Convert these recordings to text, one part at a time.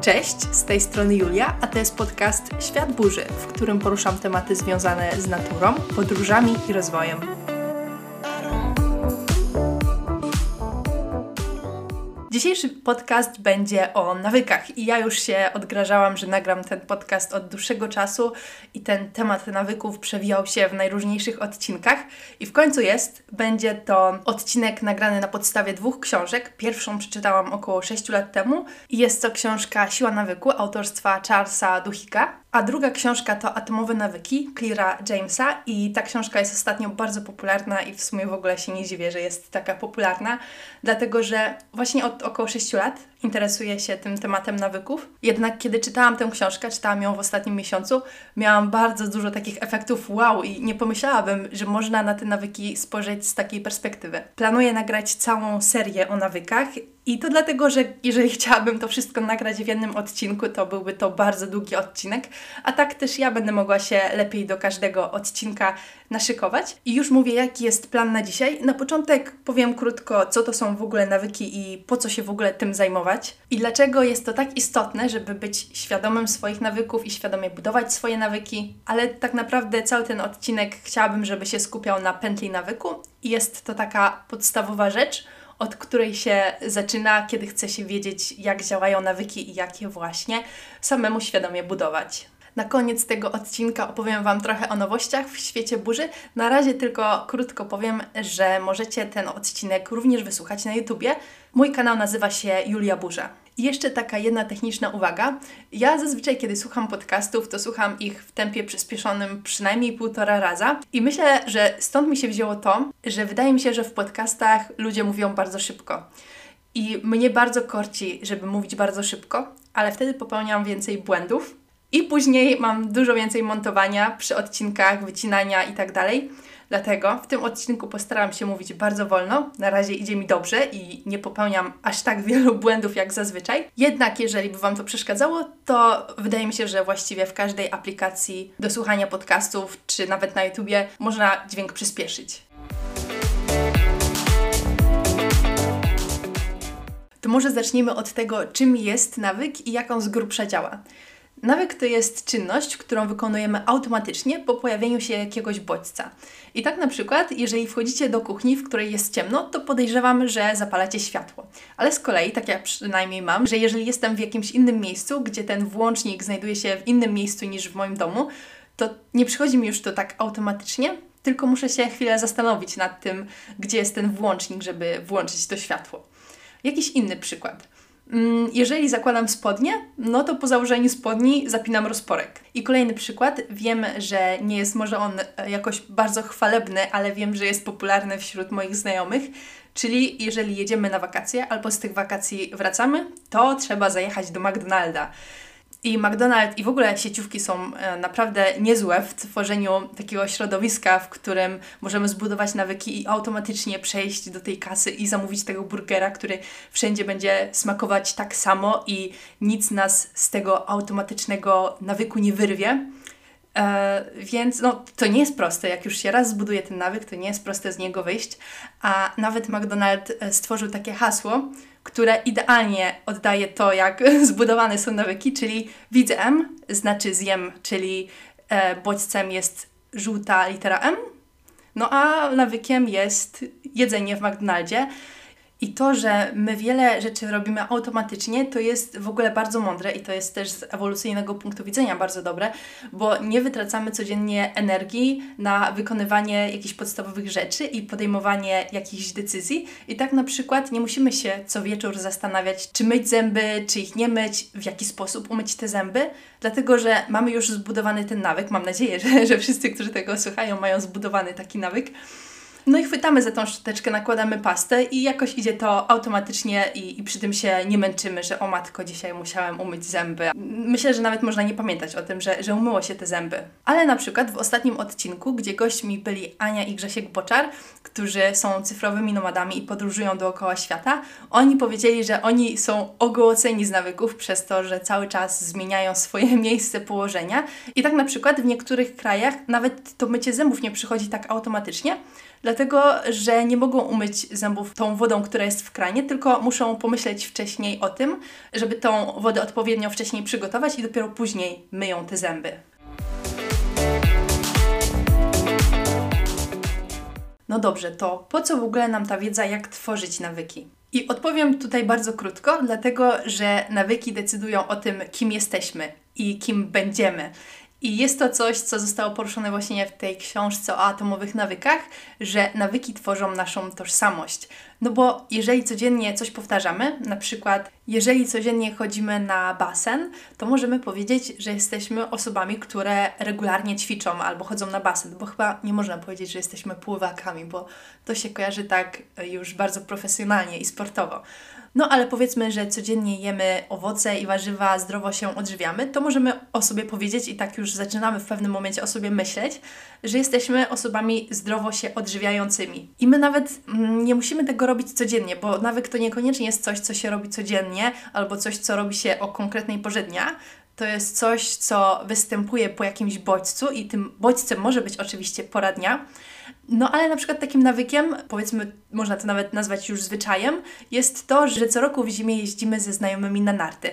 Cześć, z tej strony Julia, a to jest podcast Świat Burzy, w którym poruszam tematy związane z naturą, podróżami i rozwojem. Dzisiejszy podcast będzie o nawykach i ja już się odgrażałam, że nagram ten podcast od dłuższego czasu i ten temat nawyków przewijał się w najróżniejszych odcinkach i w końcu jest. Będzie to odcinek nagrany na podstawie dwóch książek. Pierwszą przeczytałam około 6 lat temu i jest to książka Siła nawyku autorstwa Charlesa Duhika. A druga książka to Atomowe nawyki Cleara Jamesa i ta książka jest ostatnio bardzo popularna i w sumie w ogóle się nie dziwię, że jest taka popularna, dlatego że właśnie od około 6 lat interesuję się tym tematem nawyków. Jednak kiedy czytałam tę książkę, czytałam ją w ostatnim miesiącu, miałam bardzo dużo takich efektów wow i nie pomyślałabym, że można na te nawyki spojrzeć z takiej perspektywy. Planuję nagrać całą serię o nawykach i to dlatego, że jeżeli chciałabym to wszystko nagrać w jednym odcinku, to byłby to bardzo długi odcinek, a tak też ja będę mogła się lepiej do każdego odcinka naszykować. I już mówię, jaki jest plan na dzisiaj. Na początek powiem krótko, co to są w ogóle nawyki i po co się w ogóle tym zajmować. I dlaczego jest to tak istotne, żeby być świadomym swoich nawyków i świadomie budować swoje nawyki. Ale tak naprawdę cały ten odcinek chciałabym, żeby się skupiał na pętli nawyku. I jest to taka podstawowa rzecz, od której się zaczyna, kiedy chce się wiedzieć, jak działają nawyki i jak je właśnie samemu świadomie budować. Na koniec tego odcinka opowiem Wam trochę o nowościach w świecie burzy. Na razie tylko krótko powiem, że możecie ten odcinek również wysłuchać na YouTubie. Mój kanał nazywa się Julia Burza. I jeszcze taka jedna techniczna uwaga. Ja zazwyczaj, kiedy słucham podcastów, to słucham ich w tempie przyspieszonym przynajmniej półtora raza. I myślę, że stąd mi się wzięło to, że wydaje mi się, że w podcastach ludzie mówią bardzo szybko. I mnie bardzo korci, żeby mówić bardzo szybko, ale wtedy popełniam więcej błędów. I później mam dużo więcej montowania przy odcinkach, wycinania i tak dalej. Dlatego w tym odcinku postaram się mówić bardzo wolno. Na razie idzie mi dobrze i nie popełniam aż tak wielu błędów jak zazwyczaj. Jednak jeżeli by Wam to przeszkadzało, to wydaje mi się, że właściwie w każdej aplikacji do słuchania podcastów, czy nawet na YouTubie można dźwięk przyspieszyć. To może zacznijmy od tego, czym jest nawyk i jak on z grubsza działa. Nawyk to jest czynność, którą wykonujemy automatycznie po pojawieniu się jakiegoś bodźca. I tak na przykład, jeżeli wchodzicie do kuchni, w której jest ciemno, to podejrzewam, że zapalacie światło. Ale z kolei, tak ja przynajmniej mam, że jeżeli jestem w jakimś innym miejscu, gdzie ten włącznik znajduje się w innym miejscu niż w moim domu, to nie przychodzi mi już to tak automatycznie, tylko muszę się chwilę zastanowić nad tym, gdzie jest ten włącznik, żeby włączyć to światło. Jakiś inny przykład. Mm, jeżeli zakładam spodnie, no to po założeniu spodni zapinam rozporek. I kolejny przykład. Wiem, że nie jest może on e, jakoś bardzo chwalebny, ale wiem, że jest popularny wśród moich znajomych. Czyli jeżeli jedziemy na wakacje albo z tych wakacji wracamy, to trzeba zajechać do McDonalda. I McDonald's i w ogóle sieciówki są e, naprawdę niezłe w tworzeniu takiego środowiska, w którym możemy zbudować nawyki i automatycznie przejść do tej kasy i zamówić tego burgera, który wszędzie będzie smakować tak samo i nic nas z tego automatycznego nawyku nie wyrwie. E, więc no, to nie jest proste. Jak już się raz zbuduje ten nawyk, to nie jest proste z niego wyjść. A nawet McDonald's e, stworzył takie hasło, które idealnie oddaje to, jak zbudowane są nawyki, czyli widzę M, znaczy zjem, czyli e, bodźcem jest żółta litera M, no a nawykiem jest jedzenie w McDonaldzie. I to, że my wiele rzeczy robimy automatycznie, to jest w ogóle bardzo mądre i to jest też z ewolucyjnego punktu widzenia bardzo dobre, bo nie wytracamy codziennie energii na wykonywanie jakichś podstawowych rzeczy i podejmowanie jakichś decyzji. I tak na przykład nie musimy się co wieczór zastanawiać, czy myć zęby, czy ich nie myć, w jaki sposób umyć te zęby, dlatego że mamy już zbudowany ten nawyk. Mam nadzieję, że, że wszyscy, którzy tego słuchają, mają zbudowany taki nawyk No i chwytamy za tą szczoteczkę, nakładamy pastę i jakoś idzie to automatycznie i, i przy tym się nie męczymy, że o matko, dzisiaj musiałem umyć zęby. Myślę, że nawet można nie pamiętać o tym, że, że umyło się te zęby. Ale na przykład w ostatnim odcinku, gdzie gośćmi byli Ania i Grzesiek Boczar, którzy są cyfrowymi nomadami i podróżują dookoła świata, oni powiedzieli, że oni są ogołoceni z nawyków przez to, że cały czas zmieniają swoje miejsce położenia. I tak na przykład w niektórych krajach nawet to mycie zębów nie przychodzi tak automatycznie, dlatego że nie mogą umyć zębów tą wodą, która jest w kranie, tylko muszą pomyśleć wcześniej o tym, żeby tą wodę odpowiednio wcześniej przygotować i dopiero później myją te zęby. No dobrze, to po co w ogóle nam ta wiedza, jak tworzyć nawyki? I odpowiem tutaj bardzo krótko, dlatego że nawyki decydują o tym, kim jesteśmy i kim będziemy. I jest to coś, co zostało poruszone właśnie w tej książce o atomowych nawykach, że nawyki tworzą naszą tożsamość. No bo jeżeli codziennie coś powtarzamy, na przykład jeżeli codziennie chodzimy na basen, to możemy powiedzieć, że jesteśmy osobami, które regularnie ćwiczą albo chodzą na basen, bo chyba nie można powiedzieć, że jesteśmy pływakami, bo to się kojarzy tak już bardzo profesjonalnie i sportowo. No ale powiedzmy, że codziennie jemy owoce i warzywa, zdrowo się odżywiamy, to możemy o sobie powiedzieć i tak już zaczynamy w pewnym momencie o sobie myśleć, że jesteśmy osobami zdrowo się odżywiającymi. I my nawet mm, nie musimy tego robić codziennie, bo nawyk to niekoniecznie jest coś, co się robi codziennie albo coś, co robi się o konkretnej porze dnia, to jest coś, co występuje po jakimś bodźcu i tym bodźcem może być oczywiście pora dnia. No ale na przykład takim nawykiem, powiedzmy, można to nawet nazwać już zwyczajem, jest to, że co roku w zimie jeździmy ze znajomymi na narty.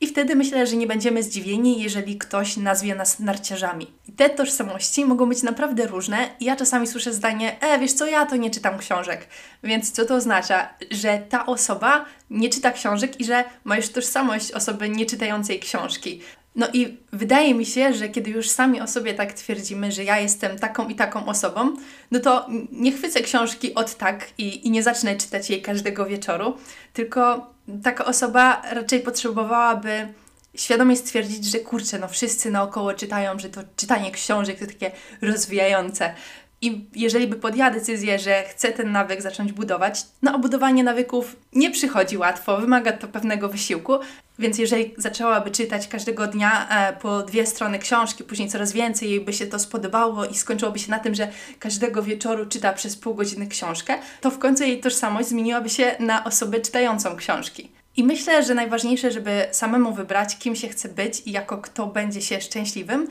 I wtedy myślę, że nie będziemy zdziwieni, jeżeli ktoś nazwie nas narciarzami. I te tożsamości mogą być naprawdę różne. Ja czasami słyszę zdanie, e, wiesz co, ja to nie czytam książek. Więc co to oznacza? Że ta osoba nie czyta książek i że ma już tożsamość osoby nieczytającej książki. No i wydaje mi się, że kiedy już sami o sobie tak twierdzimy, że ja jestem taką i taką osobą, no to nie chwycę książki od tak i, i nie zacznę czytać jej każdego wieczoru, tylko taka osoba raczej potrzebowałaby świadomie stwierdzić, że kurczę, no wszyscy naokoło czytają, że to czytanie książek to takie rozwijające. I jeżeli by podjęła decyzję, że chce ten nawyk zacząć budować, no budowanie nawyków nie przychodzi łatwo, wymaga to pewnego wysiłku, więc jeżeli zaczęłaby czytać każdego dnia e, po dwie strony książki, później coraz więcej jej by się to spodobało i skończyłoby się na tym, że każdego wieczoru czyta przez pół godziny książkę, to w końcu jej tożsamość zmieniłaby się na osobę czytającą książki. I myślę, że najważniejsze, żeby samemu wybrać, kim się chce być i jako kto będzie się szczęśliwym,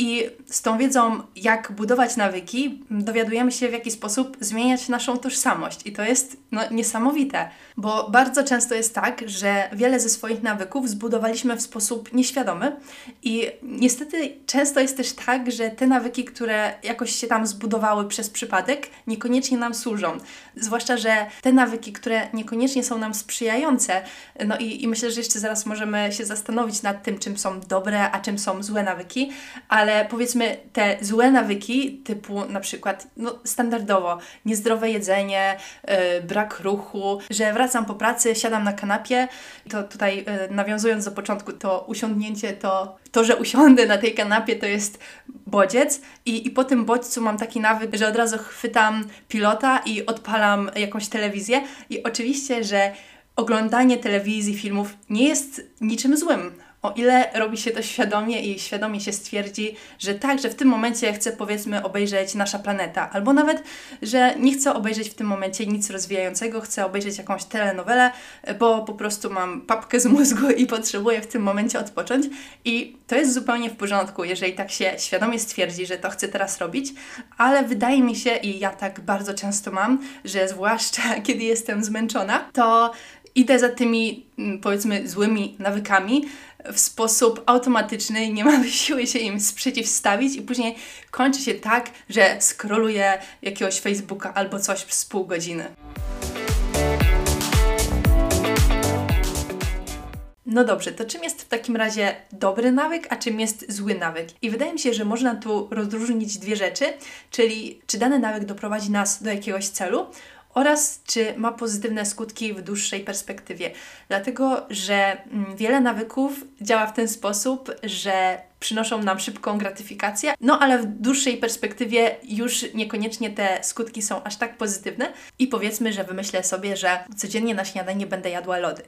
i z tą wiedzą, jak budować nawyki, dowiadujemy się, w jaki sposób zmieniać naszą tożsamość. I to jest no, niesamowite, bo bardzo często jest tak, że wiele ze swoich nawyków zbudowaliśmy w sposób nieświadomy. I niestety często jest też tak, że te nawyki, które jakoś się tam zbudowały przez przypadek, niekoniecznie nam służą. Zwłaszcza, że te nawyki, które niekoniecznie są nam sprzyjające, no i, i myślę, że jeszcze zaraz możemy się zastanowić nad tym, czym są dobre, a czym są złe nawyki, ale ale powiedzmy te złe nawyki, typu na przykład no, standardowo niezdrowe jedzenie, yy, brak ruchu, że wracam po pracy, siadam na kanapie, to tutaj yy, nawiązując do początku, to usiądnięcie, to, to, że usiądę na tej kanapie, to jest bodziec. I, i po tym bodźcu mam taki nawyk, że od razu chwytam pilota i odpalam jakąś telewizję. I oczywiście, że oglądanie telewizji, filmów nie jest niczym złym o ile robi się to świadomie i świadomie się stwierdzi, że tak, że w tym momencie chcę powiedzmy obejrzeć Nasza Planeta, albo nawet, że nie chcę obejrzeć w tym momencie nic rozwijającego, chcę obejrzeć jakąś telenowelę, bo po prostu mam papkę z mózgu i potrzebuję w tym momencie odpocząć i to jest zupełnie w porządku, jeżeli tak się świadomie stwierdzi, że to chcę teraz robić, ale wydaje mi się i ja tak bardzo często mam, że zwłaszcza kiedy jestem zmęczona, to idę za tymi mm, powiedzmy złymi nawykami, w sposób automatyczny, nie mamy siły się im sprzeciwstawić i później kończy się tak, że skroluję jakiegoś Facebooka albo coś przez pół godziny. No dobrze, to czym jest w takim razie dobry nawyk, a czym jest zły nawyk? I wydaje mi się, że można tu rozróżnić dwie rzeczy, czyli czy dany nawyk doprowadzi nas do jakiegoś celu oraz czy ma pozytywne skutki w dłuższej perspektywie. Dlatego, że mm, wiele nawyków działa w ten sposób, że przynoszą nam szybką gratyfikację, no ale w dłuższej perspektywie już niekoniecznie te skutki są aż tak pozytywne i powiedzmy, że wymyślę sobie, że codziennie na śniadanie będę jadła lody.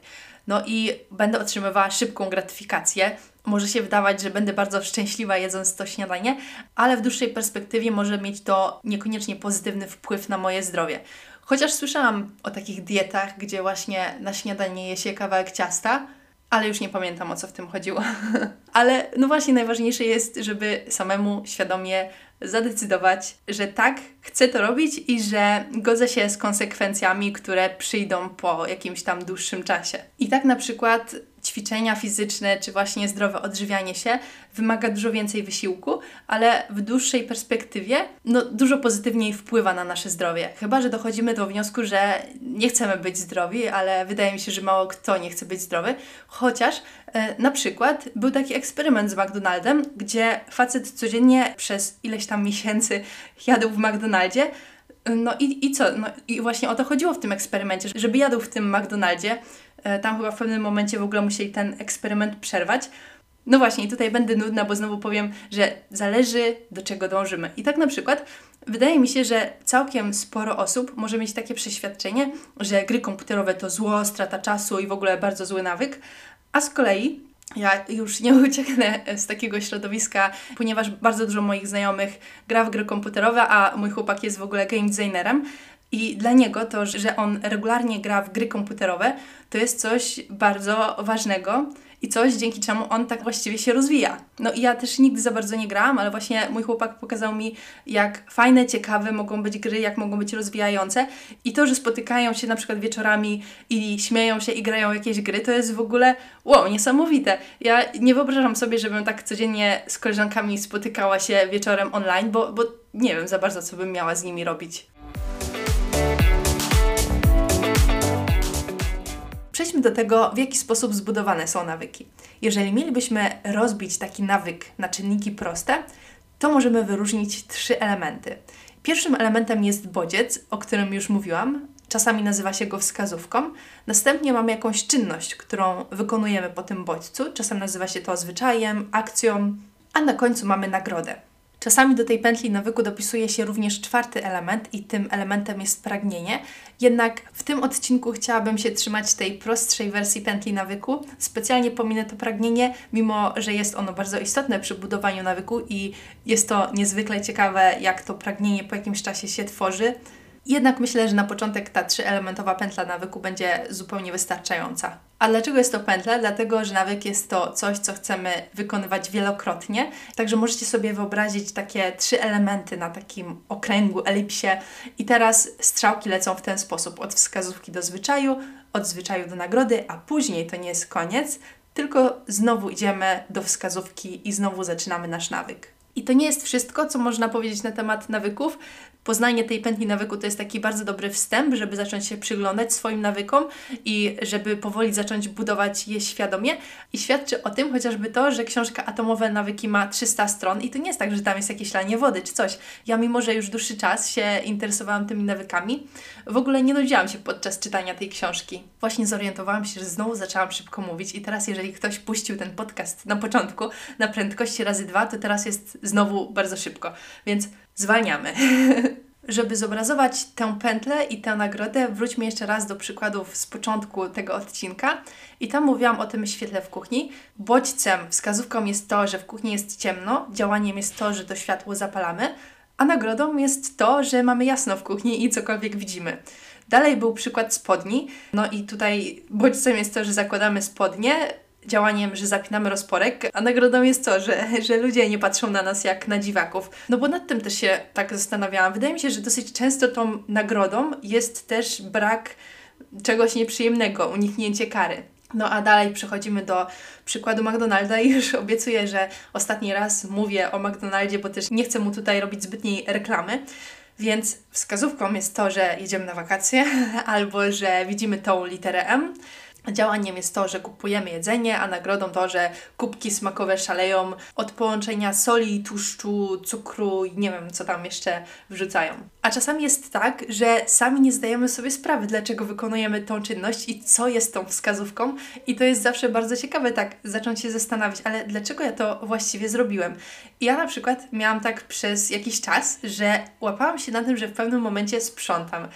No i będę otrzymywała szybką gratyfikację. Może się wydawać, że będę bardzo szczęśliwa jedząc to śniadanie, ale w dłuższej perspektywie może mieć to niekoniecznie pozytywny wpływ na moje zdrowie. Chociaż słyszałam o takich dietach, gdzie właśnie na śniadanie je się kawałek ciasta, ale już nie pamiętam o co w tym chodziło. ale no właśnie najważniejsze jest, żeby samemu świadomie zadecydować, że tak, chcę to robić i że godzę się z konsekwencjami, które przyjdą po jakimś tam dłuższym czasie. I tak na przykład ćwiczenia fizyczne czy właśnie zdrowe odżywianie się wymaga dużo więcej wysiłku, ale w dłuższej perspektywie no, dużo pozytywniej wpływa na nasze zdrowie. Chyba, że dochodzimy do wniosku, że nie chcemy być zdrowi, ale wydaje mi się, że mało kto nie chce być zdrowy. Chociaż e, na przykład był taki eksperyment z McDonaldem, gdzie facet codziennie przez ileś tam miesięcy jadł w McDonaldzie. No i, i co? No i właśnie o to chodziło w tym eksperymencie, żeby jadł w tym McDonaldzie E, tam chyba w pewnym momencie w ogóle musieli ten eksperyment przerwać. No właśnie, i tutaj będę nudna, bo znowu powiem, że zależy do czego dążymy. I tak na przykład wydaje mi się, że całkiem sporo osób może mieć takie przeświadczenie, że gry komputerowe to zło, strata czasu i w ogóle bardzo zły nawyk, a z kolei ja już nie ucieknę z takiego środowiska, ponieważ bardzo dużo moich znajomych gra w gry komputerowe, a mój chłopak jest w ogóle game designerem. I dla niego to, że on regularnie gra w gry komputerowe, to jest coś bardzo ważnego i coś, dzięki czemu on tak właściwie się rozwija. No i ja też nigdy za bardzo nie grałam, ale właśnie mój chłopak pokazał mi, jak fajne, ciekawe mogą być gry, jak mogą być rozwijające. I to, że spotykają się na przykład wieczorami i śmieją się i grają jakieś gry, to jest w ogóle wow, niesamowite. Ja nie wyobrażam sobie, żebym tak codziennie z koleżankami spotykała się wieczorem online, bo, bo nie wiem za bardzo, co bym miała z nimi robić. Przejdźmy do tego, w jaki sposób zbudowane są nawyki. Jeżeli mielibyśmy rozbić taki nawyk na czynniki proste, to możemy wyróżnić trzy elementy. Pierwszym elementem jest bodziec, o którym już mówiłam. Czasami nazywa się go wskazówką. Następnie mamy jakąś czynność, którą wykonujemy po tym bodźcu. Czasem nazywa się to zwyczajem, akcją, a na końcu mamy nagrodę. Czasami do tej pętli nawyku dopisuje się również czwarty element i tym elementem jest pragnienie. Jednak w tym odcinku chciałabym się trzymać tej prostszej wersji pętli nawyku. Specjalnie pominę to pragnienie, mimo że jest ono bardzo istotne przy budowaniu nawyku i jest to niezwykle ciekawe, jak to pragnienie po jakimś czasie się tworzy. Jednak myślę, że na początek ta trzyelementowa pętla nawyku będzie zupełnie wystarczająca. A dlaczego jest to pętla? Dlatego, że nawyk jest to coś, co chcemy wykonywać wielokrotnie. Także możecie sobie wyobrazić takie trzy elementy na takim okręgu, elipsie. I teraz strzałki lecą w ten sposób: od wskazówki do zwyczaju, od zwyczaju do nagrody, a później to nie jest koniec, tylko znowu idziemy do wskazówki i znowu zaczynamy nasz nawyk. I to nie jest wszystko, co można powiedzieć na temat nawyków. Poznanie tej pętli nawyku to jest taki bardzo dobry wstęp, żeby zacząć się przyglądać swoim nawykom i żeby powoli zacząć budować je świadomie. I świadczy o tym chociażby to, że książka Atomowe Nawyki ma 300 stron i to nie jest tak, że tam jest jakieś lanie wody czy coś. Ja mimo, że już dłuższy czas się interesowałam tymi nawykami, w ogóle nie nudziłam się podczas czytania tej książki. Właśnie zorientowałam się, że znowu zaczęłam szybko mówić i teraz jeżeli ktoś puścił ten podcast na początku na prędkości razy dwa, to teraz jest znowu bardzo szybko. Więc zwalniamy. Żeby zobrazować tę pętlę i tę nagrodę, wróćmy jeszcze raz do przykładów z początku tego odcinka. I tam mówiłam o tym świetle w kuchni. Bodźcem, wskazówką jest to, że w kuchni jest ciemno, działaniem jest to, że to światło zapalamy, a nagrodą jest to, że mamy jasno w kuchni i cokolwiek widzimy. Dalej był przykład spodni. No i tutaj bodźcem jest to, że zakładamy spodnie, działaniem, że zapinamy rozporek, a nagrodą jest to, że, że ludzie nie patrzą na nas jak na dziwaków. No bo nad tym też się tak zastanawiałam. Wydaje mi się, że dosyć często tą nagrodą jest też brak czegoś nieprzyjemnego, uniknięcie kary. No a dalej przechodzimy do przykładu McDonalda i już obiecuję, że ostatni raz mówię o McDonaldzie, bo też nie chcę mu tutaj robić zbytniej reklamy. Więc wskazówką jest to, że jedziemy na wakacje albo że widzimy tą literę M działaniem jest to, że kupujemy jedzenie, a nagrodą to, że kubki smakowe szaleją od połączenia soli, tłuszczu, cukru i nie wiem, co tam jeszcze wrzucają. A czasami jest tak, że sami nie zdajemy sobie sprawy, dlaczego wykonujemy tą czynność i co jest tą wskazówką. I to jest zawsze bardzo ciekawe, tak zacząć się zastanawiać, ale dlaczego ja to właściwie zrobiłem? Ja na przykład miałam tak przez jakiś czas, że łapałam się na tym, że w pewnym momencie sprzątam.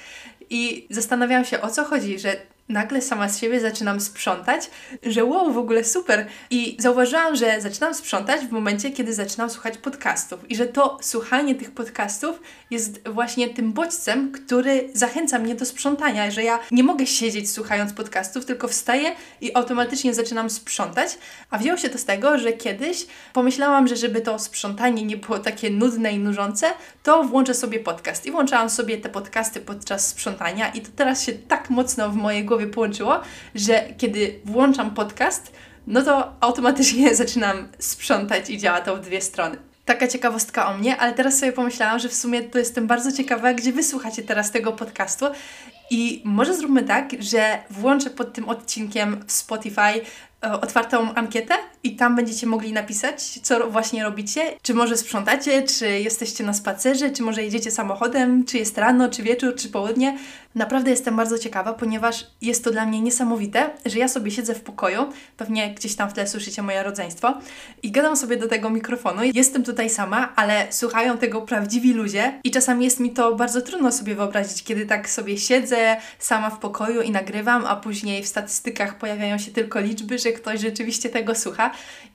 I zastanawiałam się, o co chodzi, że nagle sama z siebie zaczynam sprzątać, że wow, w ogóle super. I zauważyłam, że zaczynam sprzątać w momencie, kiedy zaczynam słuchać podcastów i że to słuchanie tych podcastów jest właśnie tym bodźcem, który zachęca mnie do sprzątania, że ja nie mogę siedzieć słuchając podcastów, tylko wstaję i automatycznie zaczynam sprzątać. A wzięło się to z tego, że kiedyś pomyślałam, że żeby to sprzątanie nie było takie nudne i nużące, to włączę sobie podcast. I włączałam sobie te podcasty podczas sprzątania i to teraz się tak mocno w mojej głowie głowie połączyło, że kiedy włączam podcast, no to automatycznie zaczynam sprzątać i działa to w dwie strony. Taka ciekawostka o mnie, ale teraz sobie pomyślałam, że w sumie to jestem bardzo ciekawa, gdzie wysłuchacie teraz tego podcastu. I może zróbmy tak, że włączę pod tym odcinkiem w Spotify otwartą ankietę i tam będziecie mogli napisać, co właśnie robicie. Czy może sprzątacie, czy jesteście na spacerze, czy może jedziecie samochodem, czy jest rano, czy wieczór, czy południe. Naprawdę jestem bardzo ciekawa, ponieważ jest to dla mnie niesamowite, że ja sobie siedzę w pokoju, pewnie gdzieś tam w tle słyszycie moje rodzeństwo, i gadam sobie do tego mikrofonu. Jestem tutaj sama, ale słuchają tego prawdziwi ludzie i czasami jest mi to bardzo trudno sobie wyobrazić, kiedy tak sobie siedzę sama w pokoju i nagrywam, a później w statystykach pojawiają się tylko liczby, że ktoś rzeczywiście tego słucha.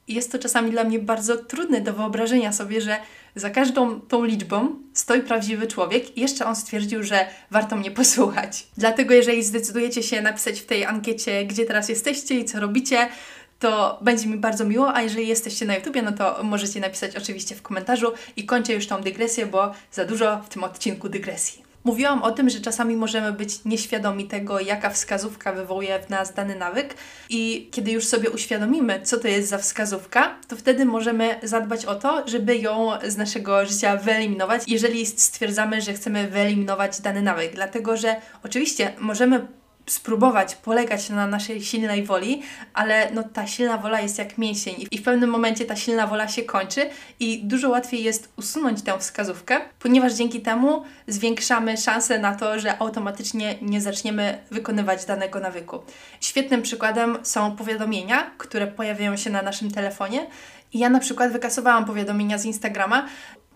I jest to czasami dla mnie bardzo trudne do wyobrażenia sobie, że za każdą tą liczbą stoi prawdziwy człowiek i jeszcze on stwierdził, że warto mnie posłuchać. Dlatego jeżeli zdecydujecie się napisać w tej ankiecie, gdzie teraz jesteście i co robicie, to będzie mi bardzo miło, a jeżeli jesteście na YouTubie, no to możecie napisać oczywiście w komentarzu i kończę już tą dygresję, bo za dużo w tym odcinku dygresji. Mówiłam o tym, że czasami możemy być nieświadomi tego, jaka wskazówka wywołuje w nas dany nawyk, i kiedy już sobie uświadomimy, co to jest za wskazówka, to wtedy możemy zadbać o to, żeby ją z naszego życia wyeliminować, jeżeli stwierdzamy, że chcemy wyeliminować dany nawyk. Dlatego, że oczywiście możemy spróbować polegać na naszej silnej woli, ale no, ta silna wola jest jak mięsień i w pewnym momencie ta silna wola się kończy i dużo łatwiej jest usunąć tę wskazówkę, ponieważ dzięki temu zwiększamy szanse na to, że automatycznie nie zaczniemy wykonywać danego nawyku. Świetnym przykładem są powiadomienia, które pojawiają się na naszym telefonie. I ja na przykład wykasowałam powiadomienia z Instagrama,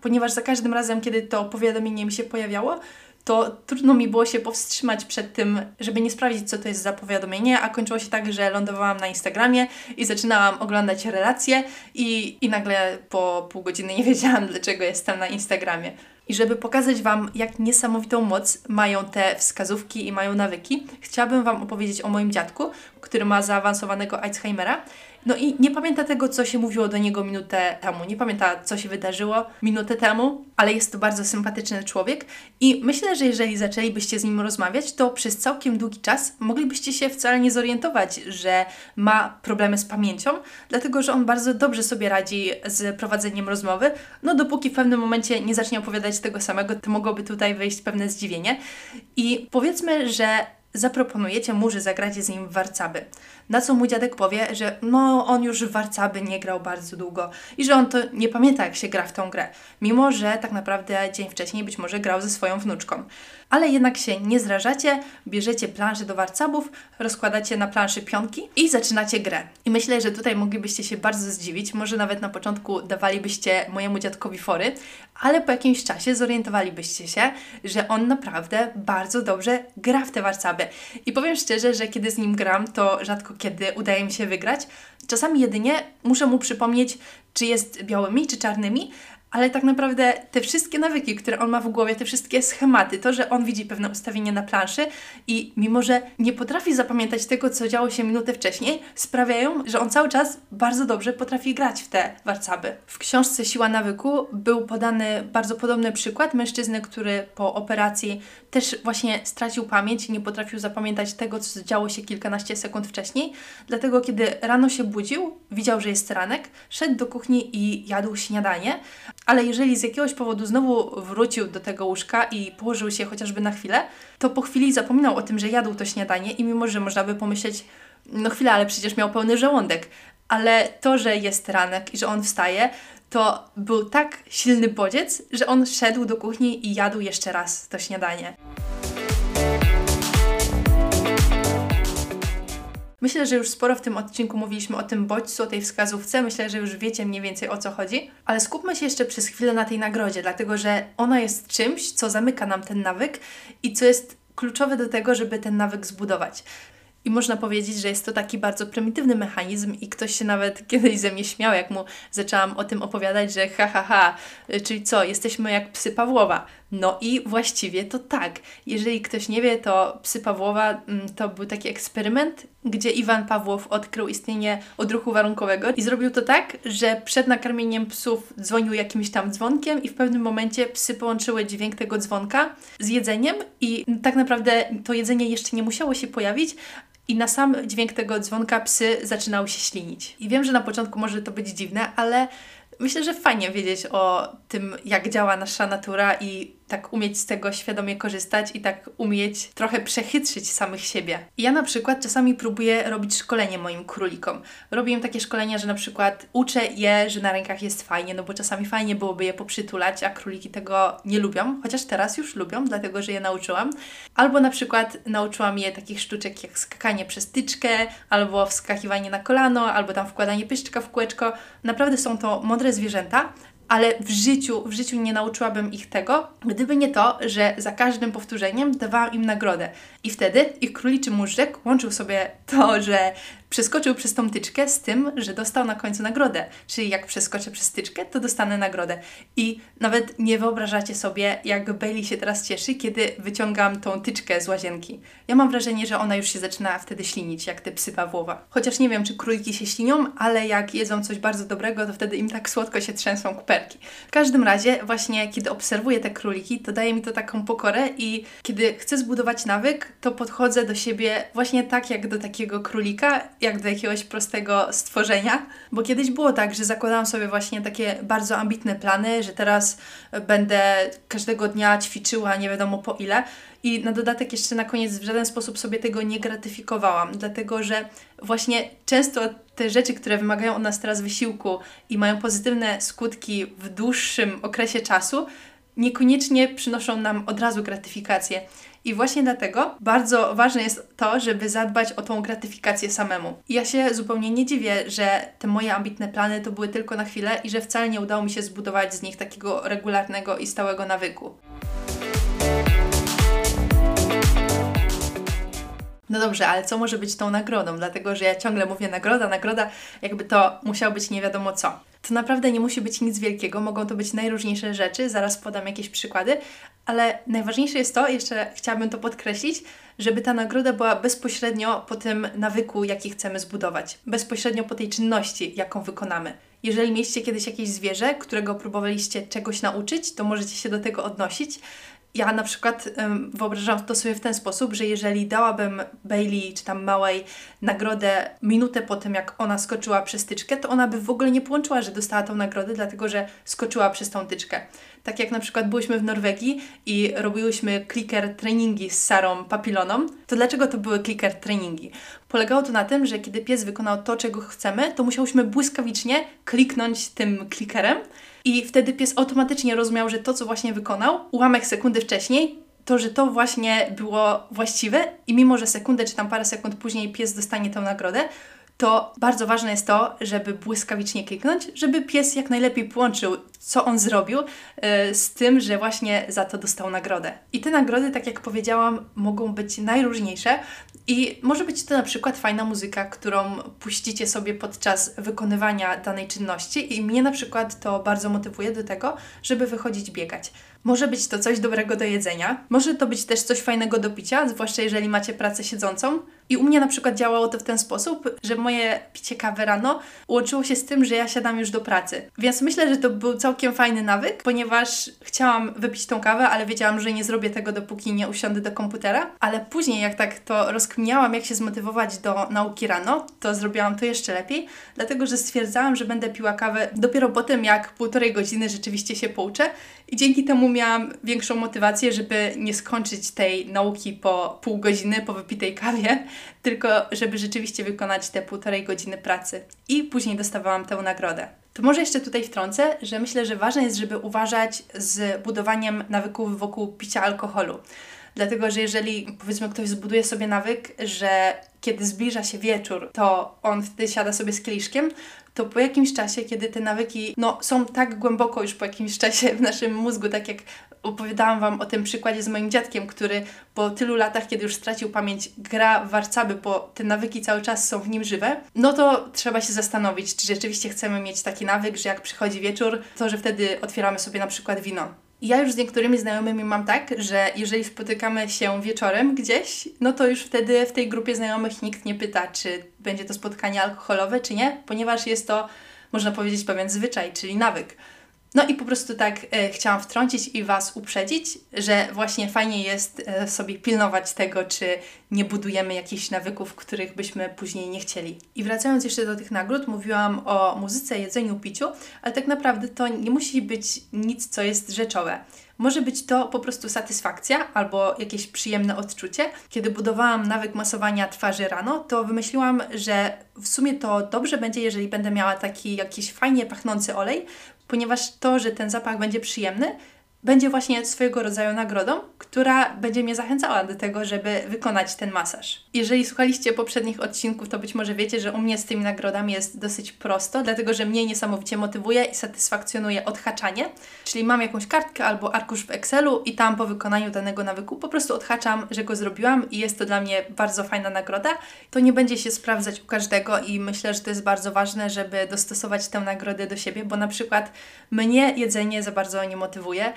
ponieważ za każdym razem, kiedy to powiadomienie mi się pojawiało, to trudno mi było się powstrzymać przed tym, żeby nie sprawdzić, co to jest za powiadomienie, a kończyło się tak, że lądowałam na Instagramie i zaczynałam oglądać relacje i, i nagle po pół godziny nie wiedziałam, dlaczego jestem na Instagramie. I żeby pokazać Wam, jak niesamowitą moc mają te wskazówki i mają nawyki, chciałabym Wam opowiedzieć o moim dziadku, który ma zaawansowanego Alzheimera no i nie pamięta tego, co się mówiło do niego minutę temu. Nie pamięta, co się wydarzyło minutę temu, ale jest to bardzo sympatyczny człowiek i myślę, że jeżeli zaczęlibyście z nim rozmawiać, to przez całkiem długi czas moglibyście się wcale nie zorientować, że ma problemy z pamięcią, dlatego że on bardzo dobrze sobie radzi z prowadzeniem rozmowy. No dopóki w pewnym momencie nie zacznie opowiadać tego samego, to mogłoby tutaj wyjść pewne zdziwienie. I powiedzmy, że zaproponujecie mu, że zagracie z nim warcaby. Na co mój dziadek powie, że no on już w warcaby nie grał bardzo długo i że on to nie pamięta jak się gra w tą grę, mimo że tak naprawdę dzień wcześniej być może grał ze swoją wnuczką. Ale jednak się nie zrażacie, bierzecie planszę do warcabów, rozkładacie na planszy pionki i zaczynacie grę. I myślę, że tutaj moglibyście się bardzo zdziwić, może nawet na początku dawalibyście mojemu dziadkowi fory, ale po jakimś czasie zorientowalibyście się, że on naprawdę bardzo dobrze gra w te warcaby. I powiem szczerze, że kiedy z nim gram, to rzadko kiedy udaje mi się wygrać. Czasami jedynie muszę mu przypomnieć, czy jest białymi, czy czarnymi, ale tak naprawdę te wszystkie nawyki, które on ma w głowie, te wszystkie schematy, to, że on widzi pewne ustawienie na planszy i mimo, że nie potrafi zapamiętać tego, co działo się minutę wcześniej, sprawiają, że on cały czas bardzo dobrze potrafi grać w te warcaby. W książce Siła nawyku był podany bardzo podobny przykład mężczyzny, który po operacji też właśnie stracił pamięć i nie potrafił zapamiętać tego, co działo się kilkanaście sekund wcześniej. Dlatego, kiedy rano się budził, widział, że jest ranek, szedł do kuchni i jadł śniadanie, ale jeżeli z jakiegoś powodu znowu wrócił do tego łóżka i położył się chociażby na chwilę, to po chwili zapominał o tym, że jadł to śniadanie i mimo, że można by pomyśleć, no chwila, ale przecież miał pełny żołądek. Ale to, że jest ranek i że on wstaje, to był tak silny bodziec, że on szedł do kuchni i jadł jeszcze raz to śniadanie. Myślę, że już sporo w tym odcinku mówiliśmy o tym bodźcu, o tej wskazówce. Myślę, że już wiecie mniej więcej o co chodzi. Ale skupmy się jeszcze przez chwilę na tej nagrodzie, dlatego że ona jest czymś, co zamyka nam ten nawyk i co jest kluczowe do tego, żeby ten nawyk zbudować. I można powiedzieć, że jest to taki bardzo prymitywny mechanizm i ktoś się nawet kiedyś ze mnie śmiał, jak mu zaczęłam o tym opowiadać, że ha, ha, ha, czyli co, jesteśmy jak psy Pawłowa. No i właściwie to tak. Jeżeli ktoś nie wie, to psy Pawłowa mm, to był taki eksperyment, gdzie Iwan Pawłow odkrył istnienie odruchu warunkowego i zrobił to tak, że przed nakarmieniem psów dzwonił jakimś tam dzwonkiem i w pewnym momencie psy połączyły dźwięk tego dzwonka z jedzeniem i tak naprawdę to jedzenie jeszcze nie musiało się pojawić, i na sam dźwięk tego dzwonka psy zaczynały się ślinić. I wiem, że na początku może to być dziwne, ale myślę, że fajnie wiedzieć o tym, jak działa nasza natura i tak umieć z tego świadomie korzystać i tak umieć trochę przechytrzyć samych siebie. Ja na przykład czasami próbuję robić szkolenie moim królikom. Robię im takie szkolenia, że na przykład uczę je, że na rękach jest fajnie, no bo czasami fajnie byłoby je poprzytulać, a króliki tego nie lubią, chociaż teraz już lubią, dlatego że je nauczyłam. Albo na przykład nauczyłam je takich sztuczek jak skakanie przez tyczkę, albo wskakiwanie na kolano, albo tam wkładanie pyszczka w kółeczko. Naprawdę są to mądre zwierzęta, ale w życiu, w życiu nie nauczyłabym ich tego, gdyby nie to, że za każdym powtórzeniem dawałam im nagrodę. I wtedy ich króliczy móżdżek łączył sobie to, że przeskoczył przez tą tyczkę z tym, że dostał na końcu nagrodę. Czyli jak przeskoczę przez tyczkę, to dostanę nagrodę. I nawet nie wyobrażacie sobie, jak Bailey się teraz cieszy, kiedy wyciągam tą tyczkę z łazienki. Ja mam wrażenie, że ona już się zaczyna wtedy ślinić, jak te psy Pawłowa. Chociaż nie wiem, czy króliki się ślinią, ale jak jedzą coś bardzo dobrego, to wtedy im tak słodko się trzęsą kuperki. W każdym razie, właśnie kiedy obserwuję te króliki, to daje mi to taką pokorę i kiedy chcę zbudować nawyk, to podchodzę do siebie właśnie tak, jak do takiego królika jak do jakiegoś prostego stworzenia, bo kiedyś było tak, że zakładałam sobie właśnie takie bardzo ambitne plany, że teraz będę każdego dnia ćwiczyła nie wiadomo po ile i na dodatek jeszcze na koniec w żaden sposób sobie tego nie gratyfikowałam, dlatego że właśnie często te rzeczy, które wymagają od nas teraz wysiłku i mają pozytywne skutki w dłuższym okresie czasu, niekoniecznie przynoszą nam od razu gratyfikację. I właśnie dlatego bardzo ważne jest to, żeby zadbać o tą gratyfikację samemu. I ja się zupełnie nie dziwię, że te moje ambitne plany to były tylko na chwilę i że wcale nie udało mi się zbudować z nich takiego regularnego i stałego nawyku. No dobrze, ale co może być tą nagrodą? Dlatego, że ja ciągle mówię nagroda, nagroda, jakby to musiało być nie wiadomo co. To naprawdę nie musi być nic wielkiego, mogą to być najróżniejsze rzeczy, zaraz podam jakieś przykłady, ale najważniejsze jest to, jeszcze chciałabym to podkreślić, żeby ta nagroda była bezpośrednio po tym nawyku, jaki chcemy zbudować, bezpośrednio po tej czynności, jaką wykonamy. Jeżeli mieliście kiedyś jakieś zwierzę, którego próbowaliście czegoś nauczyć, to możecie się do tego odnosić ja na przykład um, wyobrażam to sobie w ten sposób, że jeżeli dałabym Bailey czy tam małej nagrodę minutę po tym, jak ona skoczyła przez tyczkę, to ona by w ogóle nie połączyła, że dostała tą nagrodę, dlatego że skoczyła przez tą tyczkę. Tak jak na przykład byłyśmy w Norwegii i robiłyśmy clicker treningi z Sarą Papiloną, to dlaczego to były clicker treningi? Polegało to na tym, że kiedy pies wykonał to, czego chcemy, to musiałyśmy błyskawicznie kliknąć tym clickerem i wtedy pies automatycznie rozumiał, że to, co właśnie wykonał, ułamek sekundy wcześniej, to, że to właśnie było właściwe i mimo, że sekundę czy tam parę sekund później pies dostanie tę nagrodę, to bardzo ważne jest to, żeby błyskawicznie kliknąć, żeby pies jak najlepiej połączył, co on zrobił, yy, z tym, że właśnie za to dostał nagrodę. I te nagrody, tak jak powiedziałam, mogą być najróżniejsze i może być to na przykład fajna muzyka, którą puścicie sobie podczas wykonywania danej czynności i mnie na przykład to bardzo motywuje do tego, żeby wychodzić biegać. Może być to coś dobrego do jedzenia, może to być też coś fajnego do picia, zwłaszcza jeżeli macie pracę siedzącą. I u mnie na przykład działało to w ten sposób, że moje picie kawy rano łączyło się z tym, że ja siadam już do pracy. Więc myślę, że to był całkiem fajny nawyk, ponieważ chciałam wypić tą kawę, ale wiedziałam, że nie zrobię tego, dopóki nie usiądę do komputera. Ale później, jak tak to rozkminiałam, jak się zmotywować do nauki rano, to zrobiłam to jeszcze lepiej, dlatego że stwierdzałam, że będę piła kawę dopiero po tym, jak półtorej godziny rzeczywiście się pouczę i dzięki temu miałam większą motywację, żeby nie skończyć tej nauki po pół godziny po wypitej kawie, tylko żeby rzeczywiście wykonać te półtorej godziny pracy. I później dostawałam tę nagrodę. To może jeszcze tutaj wtrącę, że myślę, że ważne jest, żeby uważać z budowaniem nawyków wokół picia alkoholu. Dlatego, że jeżeli powiedzmy ktoś zbuduje sobie nawyk, że kiedy zbliża się wieczór, to on wtedy siada sobie z kieliszkiem, to po jakimś czasie, kiedy te nawyki no, są tak głęboko już po jakimś czasie w naszym mózgu, tak jak opowiadałam Wam o tym przykładzie z moim dziadkiem, który po tylu latach, kiedy już stracił pamięć, gra w warcaby, bo te nawyki cały czas są w nim żywe, no to trzeba się zastanowić, czy rzeczywiście chcemy mieć taki nawyk, że jak przychodzi wieczór, to że wtedy otwieramy sobie na przykład wino. Ja już z niektórymi znajomymi mam tak, że jeżeli spotykamy się wieczorem gdzieś, no to już wtedy w tej grupie znajomych nikt nie pyta, czy będzie to spotkanie alkoholowe, czy nie, ponieważ jest to, można powiedzieć, pewien zwyczaj, czyli nawyk. No i po prostu tak e, chciałam wtrącić i Was uprzedzić, że właśnie fajnie jest e, sobie pilnować tego, czy nie budujemy jakichś nawyków, których byśmy później nie chcieli. I wracając jeszcze do tych nagród, mówiłam o muzyce, jedzeniu, piciu, ale tak naprawdę to nie musi być nic, co jest rzeczowe. Może być to po prostu satysfakcja albo jakieś przyjemne odczucie. Kiedy budowałam nawyk masowania twarzy rano, to wymyśliłam, że w sumie to dobrze będzie, jeżeli będę miała taki jakiś fajnie pachnący olej, ponieważ to, że ten zapach będzie przyjemny, będzie właśnie swojego rodzaju nagrodą, która będzie mnie zachęcała do tego, żeby wykonać ten masaż. Jeżeli słuchaliście poprzednich odcinków, to być może wiecie, że u mnie z tymi nagrodami jest dosyć prosto, dlatego że mnie niesamowicie motywuje i satysfakcjonuje odhaczanie. Czyli mam jakąś kartkę albo arkusz w Excelu i tam po wykonaniu danego nawyku po prostu odhaczam, że go zrobiłam i jest to dla mnie bardzo fajna nagroda. To nie będzie się sprawdzać u każdego i myślę, że to jest bardzo ważne, żeby dostosować tę nagrodę do siebie, bo na przykład mnie jedzenie za bardzo nie motywuje.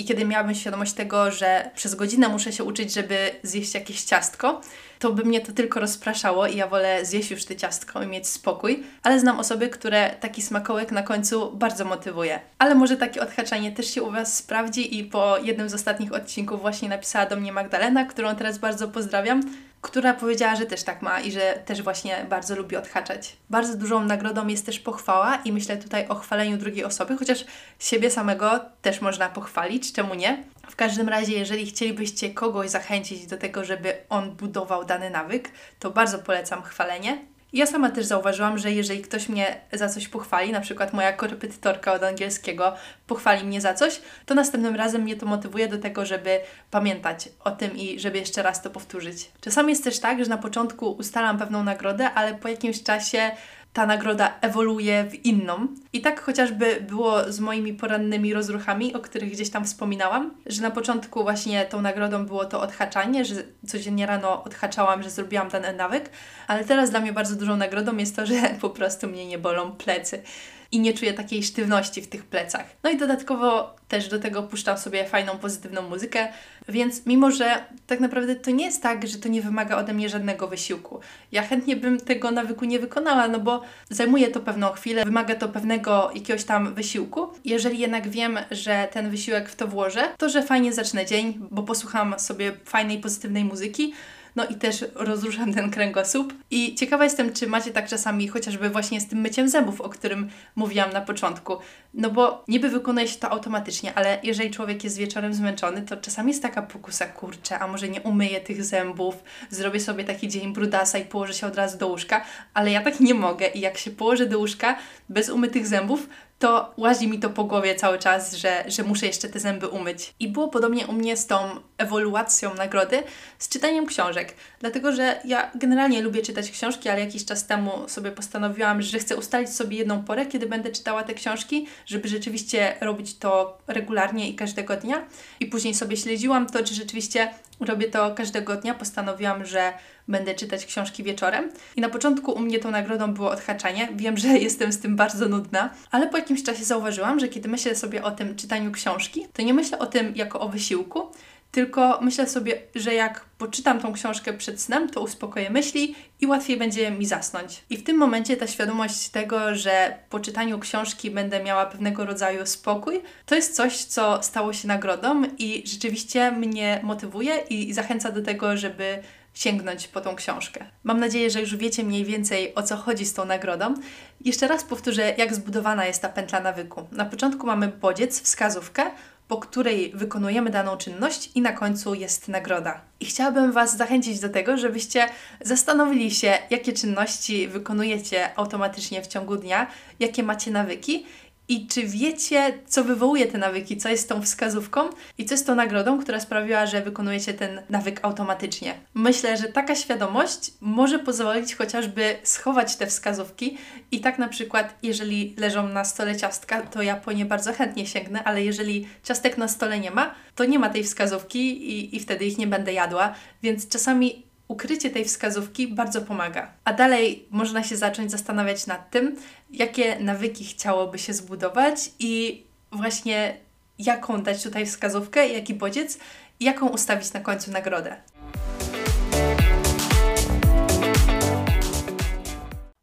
I kiedy miałabym świadomość tego, że przez godzinę muszę się uczyć, żeby zjeść jakieś ciastko, to by mnie to tylko rozpraszało i ja wolę zjeść już te ciastko i mieć spokój. Ale znam osoby, które taki smakołek na końcu bardzo motywuje. Ale może takie odhaczanie też się u Was sprawdzi i po jednym z ostatnich odcinków właśnie napisała do mnie Magdalena, którą teraz bardzo pozdrawiam która powiedziała, że też tak ma i że też właśnie bardzo lubi odhaczać. Bardzo dużą nagrodą jest też pochwała i myślę tutaj o chwaleniu drugiej osoby, chociaż siebie samego też można pochwalić, czemu nie? W każdym razie, jeżeli chcielibyście kogoś zachęcić do tego, żeby on budował dany nawyk, to bardzo polecam chwalenie. Ja sama też zauważyłam, że jeżeli ktoś mnie za coś pochwali, na przykład moja korepetytorka od angielskiego pochwali mnie za coś, to następnym razem mnie to motywuje do tego, żeby pamiętać o tym i żeby jeszcze raz to powtórzyć. Czasami jest też tak, że na początku ustalam pewną nagrodę, ale po jakimś czasie ta nagroda ewoluuje w inną. I tak chociażby było z moimi porannymi rozruchami, o których gdzieś tam wspominałam, że na początku właśnie tą nagrodą było to odhaczanie, że codziennie rano odhaczałam, że zrobiłam ten nawyk, ale teraz dla mnie bardzo dużą nagrodą jest to, że po prostu mnie nie bolą plecy i nie czuję takiej sztywności w tych plecach. No i dodatkowo też do tego puszczam sobie fajną, pozytywną muzykę, więc mimo, że tak naprawdę to nie jest tak, że to nie wymaga ode mnie żadnego wysiłku. Ja chętnie bym tego nawyku nie wykonała, no bo zajmuje to pewną chwilę, wymaga to pewnego jakiegoś tam wysiłku. Jeżeli jednak wiem, że ten wysiłek w to włożę, to że fajnie zacznę dzień, bo posłucham sobie fajnej, pozytywnej muzyki, no i też rozruszam ten kręgosłup. I ciekawa jestem, czy macie tak czasami chociażby właśnie z tym myciem zębów, o którym mówiłam na początku. No bo niby wykonuje się to automatycznie, ale jeżeli człowiek jest wieczorem zmęczony, to czasami jest taka pokusa, kurczę, a może nie umyję tych zębów, zrobię sobie taki dzień brudasa i położę się od razu do łóżka, ale ja tak nie mogę i jak się położę do łóżka bez umytych zębów, to łazi mi to po głowie cały czas, że, że muszę jeszcze te zęby umyć. I było podobnie u mnie z tą ewoluacją nagrody, z czytaniem książek. Dlatego, że ja generalnie lubię czytać książki, ale jakiś czas temu sobie postanowiłam, że chcę ustalić sobie jedną porę, kiedy będę czytała te książki, żeby rzeczywiście robić to regularnie i każdego dnia. I później sobie śledziłam to, czy rzeczywiście robię to każdego dnia. Postanowiłam, że będę czytać książki wieczorem. I na początku u mnie tą nagrodą było odhaczanie. Wiem, że jestem z tym bardzo nudna, ale po jakimś czasie zauważyłam, że kiedy myślę sobie o tym czytaniu książki, to nie myślę o tym jako o wysiłku, tylko myślę sobie, że jak poczytam tą książkę przed snem, to uspokoję myśli i łatwiej będzie mi zasnąć. I w tym momencie ta świadomość tego, że po czytaniu książki będę miała pewnego rodzaju spokój, to jest coś, co stało się nagrodą i rzeczywiście mnie motywuje i zachęca do tego, żeby sięgnąć po tą książkę. Mam nadzieję, że już wiecie mniej więcej o co chodzi z tą nagrodą. Jeszcze raz powtórzę, jak zbudowana jest ta pętla nawyku. Na początku mamy bodziec, wskazówkę, po której wykonujemy daną czynność i na końcu jest nagroda. I chciałabym Was zachęcić do tego, żebyście zastanowili się, jakie czynności wykonujecie automatycznie w ciągu dnia, jakie macie nawyki i czy wiecie, co wywołuje te nawyki, co jest tą wskazówką? I co jest tą nagrodą, która sprawiła, że wykonujecie ten nawyk automatycznie? Myślę, że taka świadomość może pozwolić chociażby schować te wskazówki. I tak na przykład, jeżeli leżą na stole ciastka, to ja po nie bardzo chętnie sięgnę, ale jeżeli ciastek na stole nie ma, to nie ma tej wskazówki i, i wtedy ich nie będę jadła, więc czasami ukrycie tej wskazówki bardzo pomaga. A dalej można się zacząć zastanawiać nad tym, jakie nawyki chciałoby się zbudować i właśnie jaką dać tutaj wskazówkę, jaki bodziec jaką ustawić na końcu nagrodę.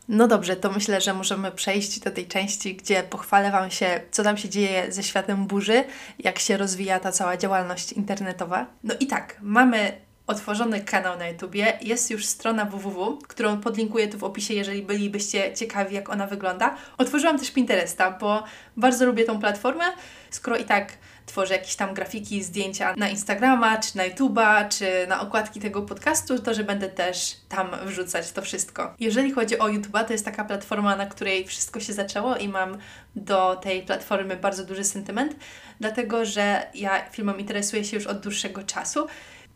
No dobrze, to myślę, że możemy przejść do tej części, gdzie pochwalę Wam się, co tam się dzieje ze światem burzy, jak się rozwija ta cała działalność internetowa. No i tak, mamy otworzony kanał na YouTubie, jest już strona www, którą podlinkuję tu w opisie, jeżeli bylibyście ciekawi, jak ona wygląda. Otworzyłam też Pinteresta, bo bardzo lubię tą platformę, skoro i tak tworzę jakieś tam grafiki, zdjęcia na Instagrama, czy na YouTube'a, czy na okładki tego podcastu, to że będę też tam wrzucać to wszystko. Jeżeli chodzi o YouTube'a, to jest taka platforma, na której wszystko się zaczęło i mam do tej platformy bardzo duży sentyment, dlatego że ja filmem interesuję się już od dłuższego czasu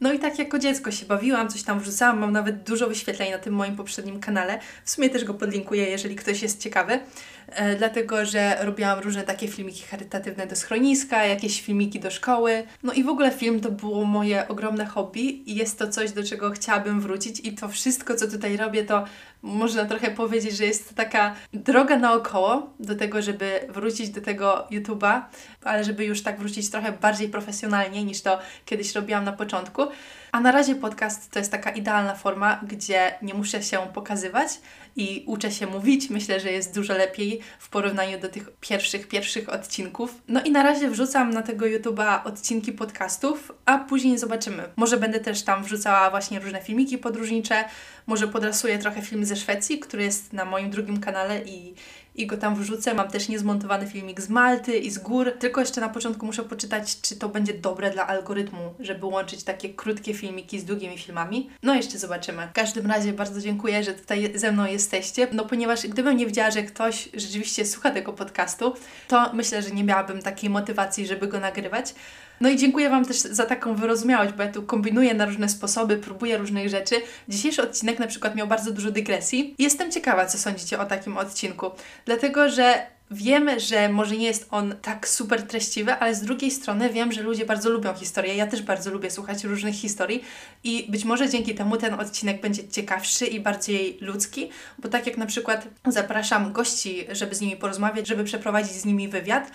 no i tak jako dziecko się bawiłam, coś tam wrzucałam, mam nawet dużo wyświetleń na tym moim poprzednim kanale. W sumie też go podlinkuję, jeżeli ktoś jest ciekawy, e, dlatego że robiłam różne takie filmiki charytatywne do schroniska, jakieś filmiki do szkoły. No i w ogóle film to było moje ogromne hobby i jest to coś, do czego chciałabym wrócić i to wszystko, co tutaj robię, to można trochę powiedzieć, że jest to taka droga naokoło do tego, żeby wrócić do tego YouTube'a, ale żeby już tak wrócić trochę bardziej profesjonalnie niż to kiedyś robiłam na początku. A na razie podcast to jest taka idealna forma, gdzie nie muszę się pokazywać i uczę się mówić. Myślę, że jest dużo lepiej w porównaniu do tych pierwszych, pierwszych odcinków. No i na razie wrzucam na tego YouTube'a odcinki podcastów, a później zobaczymy. Może będę też tam wrzucała właśnie różne filmiki podróżnicze, może podrasuję trochę film ze Szwecji, który jest na moim drugim kanale i i go tam wrzucę. Mam też niezmontowany filmik z Malty i z gór. Tylko jeszcze na początku muszę poczytać, czy to będzie dobre dla algorytmu, żeby łączyć takie krótkie filmiki z długimi filmami. No jeszcze zobaczymy. W każdym razie bardzo dziękuję, że tutaj ze mną jesteście, no ponieważ gdybym nie wiedziała, że ktoś rzeczywiście słucha tego podcastu, to myślę, że nie miałabym takiej motywacji, żeby go nagrywać. No i dziękuję Wam też za taką wyrozumiałość, bo ja tu kombinuję na różne sposoby, próbuję różnych rzeczy. Dzisiejszy odcinek na przykład miał bardzo dużo dygresji. Jestem ciekawa, co sądzicie o takim odcinku, dlatego że Wiemy, że może nie jest on tak super treściwy, ale z drugiej strony wiem, że ludzie bardzo lubią historię. Ja też bardzo lubię słuchać różnych historii i być może dzięki temu ten odcinek będzie ciekawszy i bardziej ludzki, bo tak jak na przykład zapraszam gości, żeby z nimi porozmawiać, żeby przeprowadzić z nimi wywiad,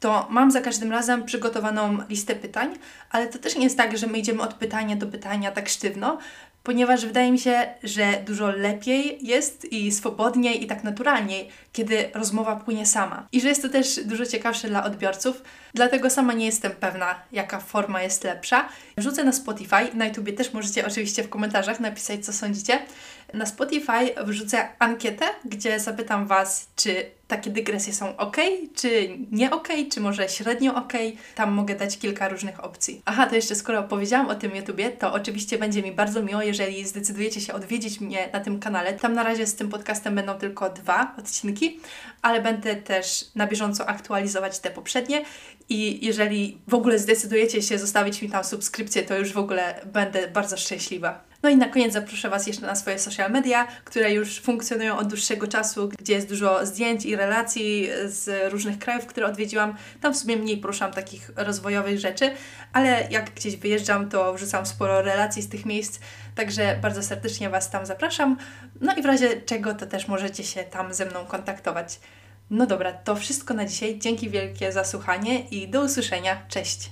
to mam za każdym razem przygotowaną listę pytań, ale to też nie jest tak, że my idziemy od pytania do pytania tak sztywno, ponieważ wydaje mi się, że dużo lepiej jest i swobodniej i tak naturalniej, kiedy rozmowa płynie sama. I że jest to też dużo ciekawsze dla odbiorców, dlatego sama nie jestem pewna, jaka forma jest lepsza. Wrzucę na Spotify, na YouTubie też możecie oczywiście w komentarzach napisać, co sądzicie. Na Spotify wrzucę ankietę, gdzie zapytam Was, czy takie dygresje są ok, czy nie ok, czy może średnio ok. Tam mogę dać kilka różnych opcji. Aha, to jeszcze skoro opowiedziałam o tym YouTubie, to oczywiście będzie mi bardzo miło, jeżeli zdecydujecie się odwiedzić mnie na tym kanale. Tam na razie z tym podcastem będą tylko dwa odcinki, ale będę też na bieżąco aktualizować te poprzednie i jeżeli w ogóle zdecydujecie się zostawić mi tam subskrypcję, to już w ogóle będę bardzo szczęśliwa. No i na koniec zaproszę Was jeszcze na swoje social media, które już funkcjonują od dłuższego czasu, gdzie jest dużo zdjęć i relacji z różnych krajów, które odwiedziłam. Tam w sumie mniej poruszam takich rozwojowych rzeczy, ale jak gdzieś wyjeżdżam, to wrzucam sporo relacji z tych miejsc, także bardzo serdecznie Was tam zapraszam. No i w razie czego, to też możecie się tam ze mną kontaktować. No dobra, to wszystko na dzisiaj. Dzięki wielkie za słuchanie i do usłyszenia. Cześć!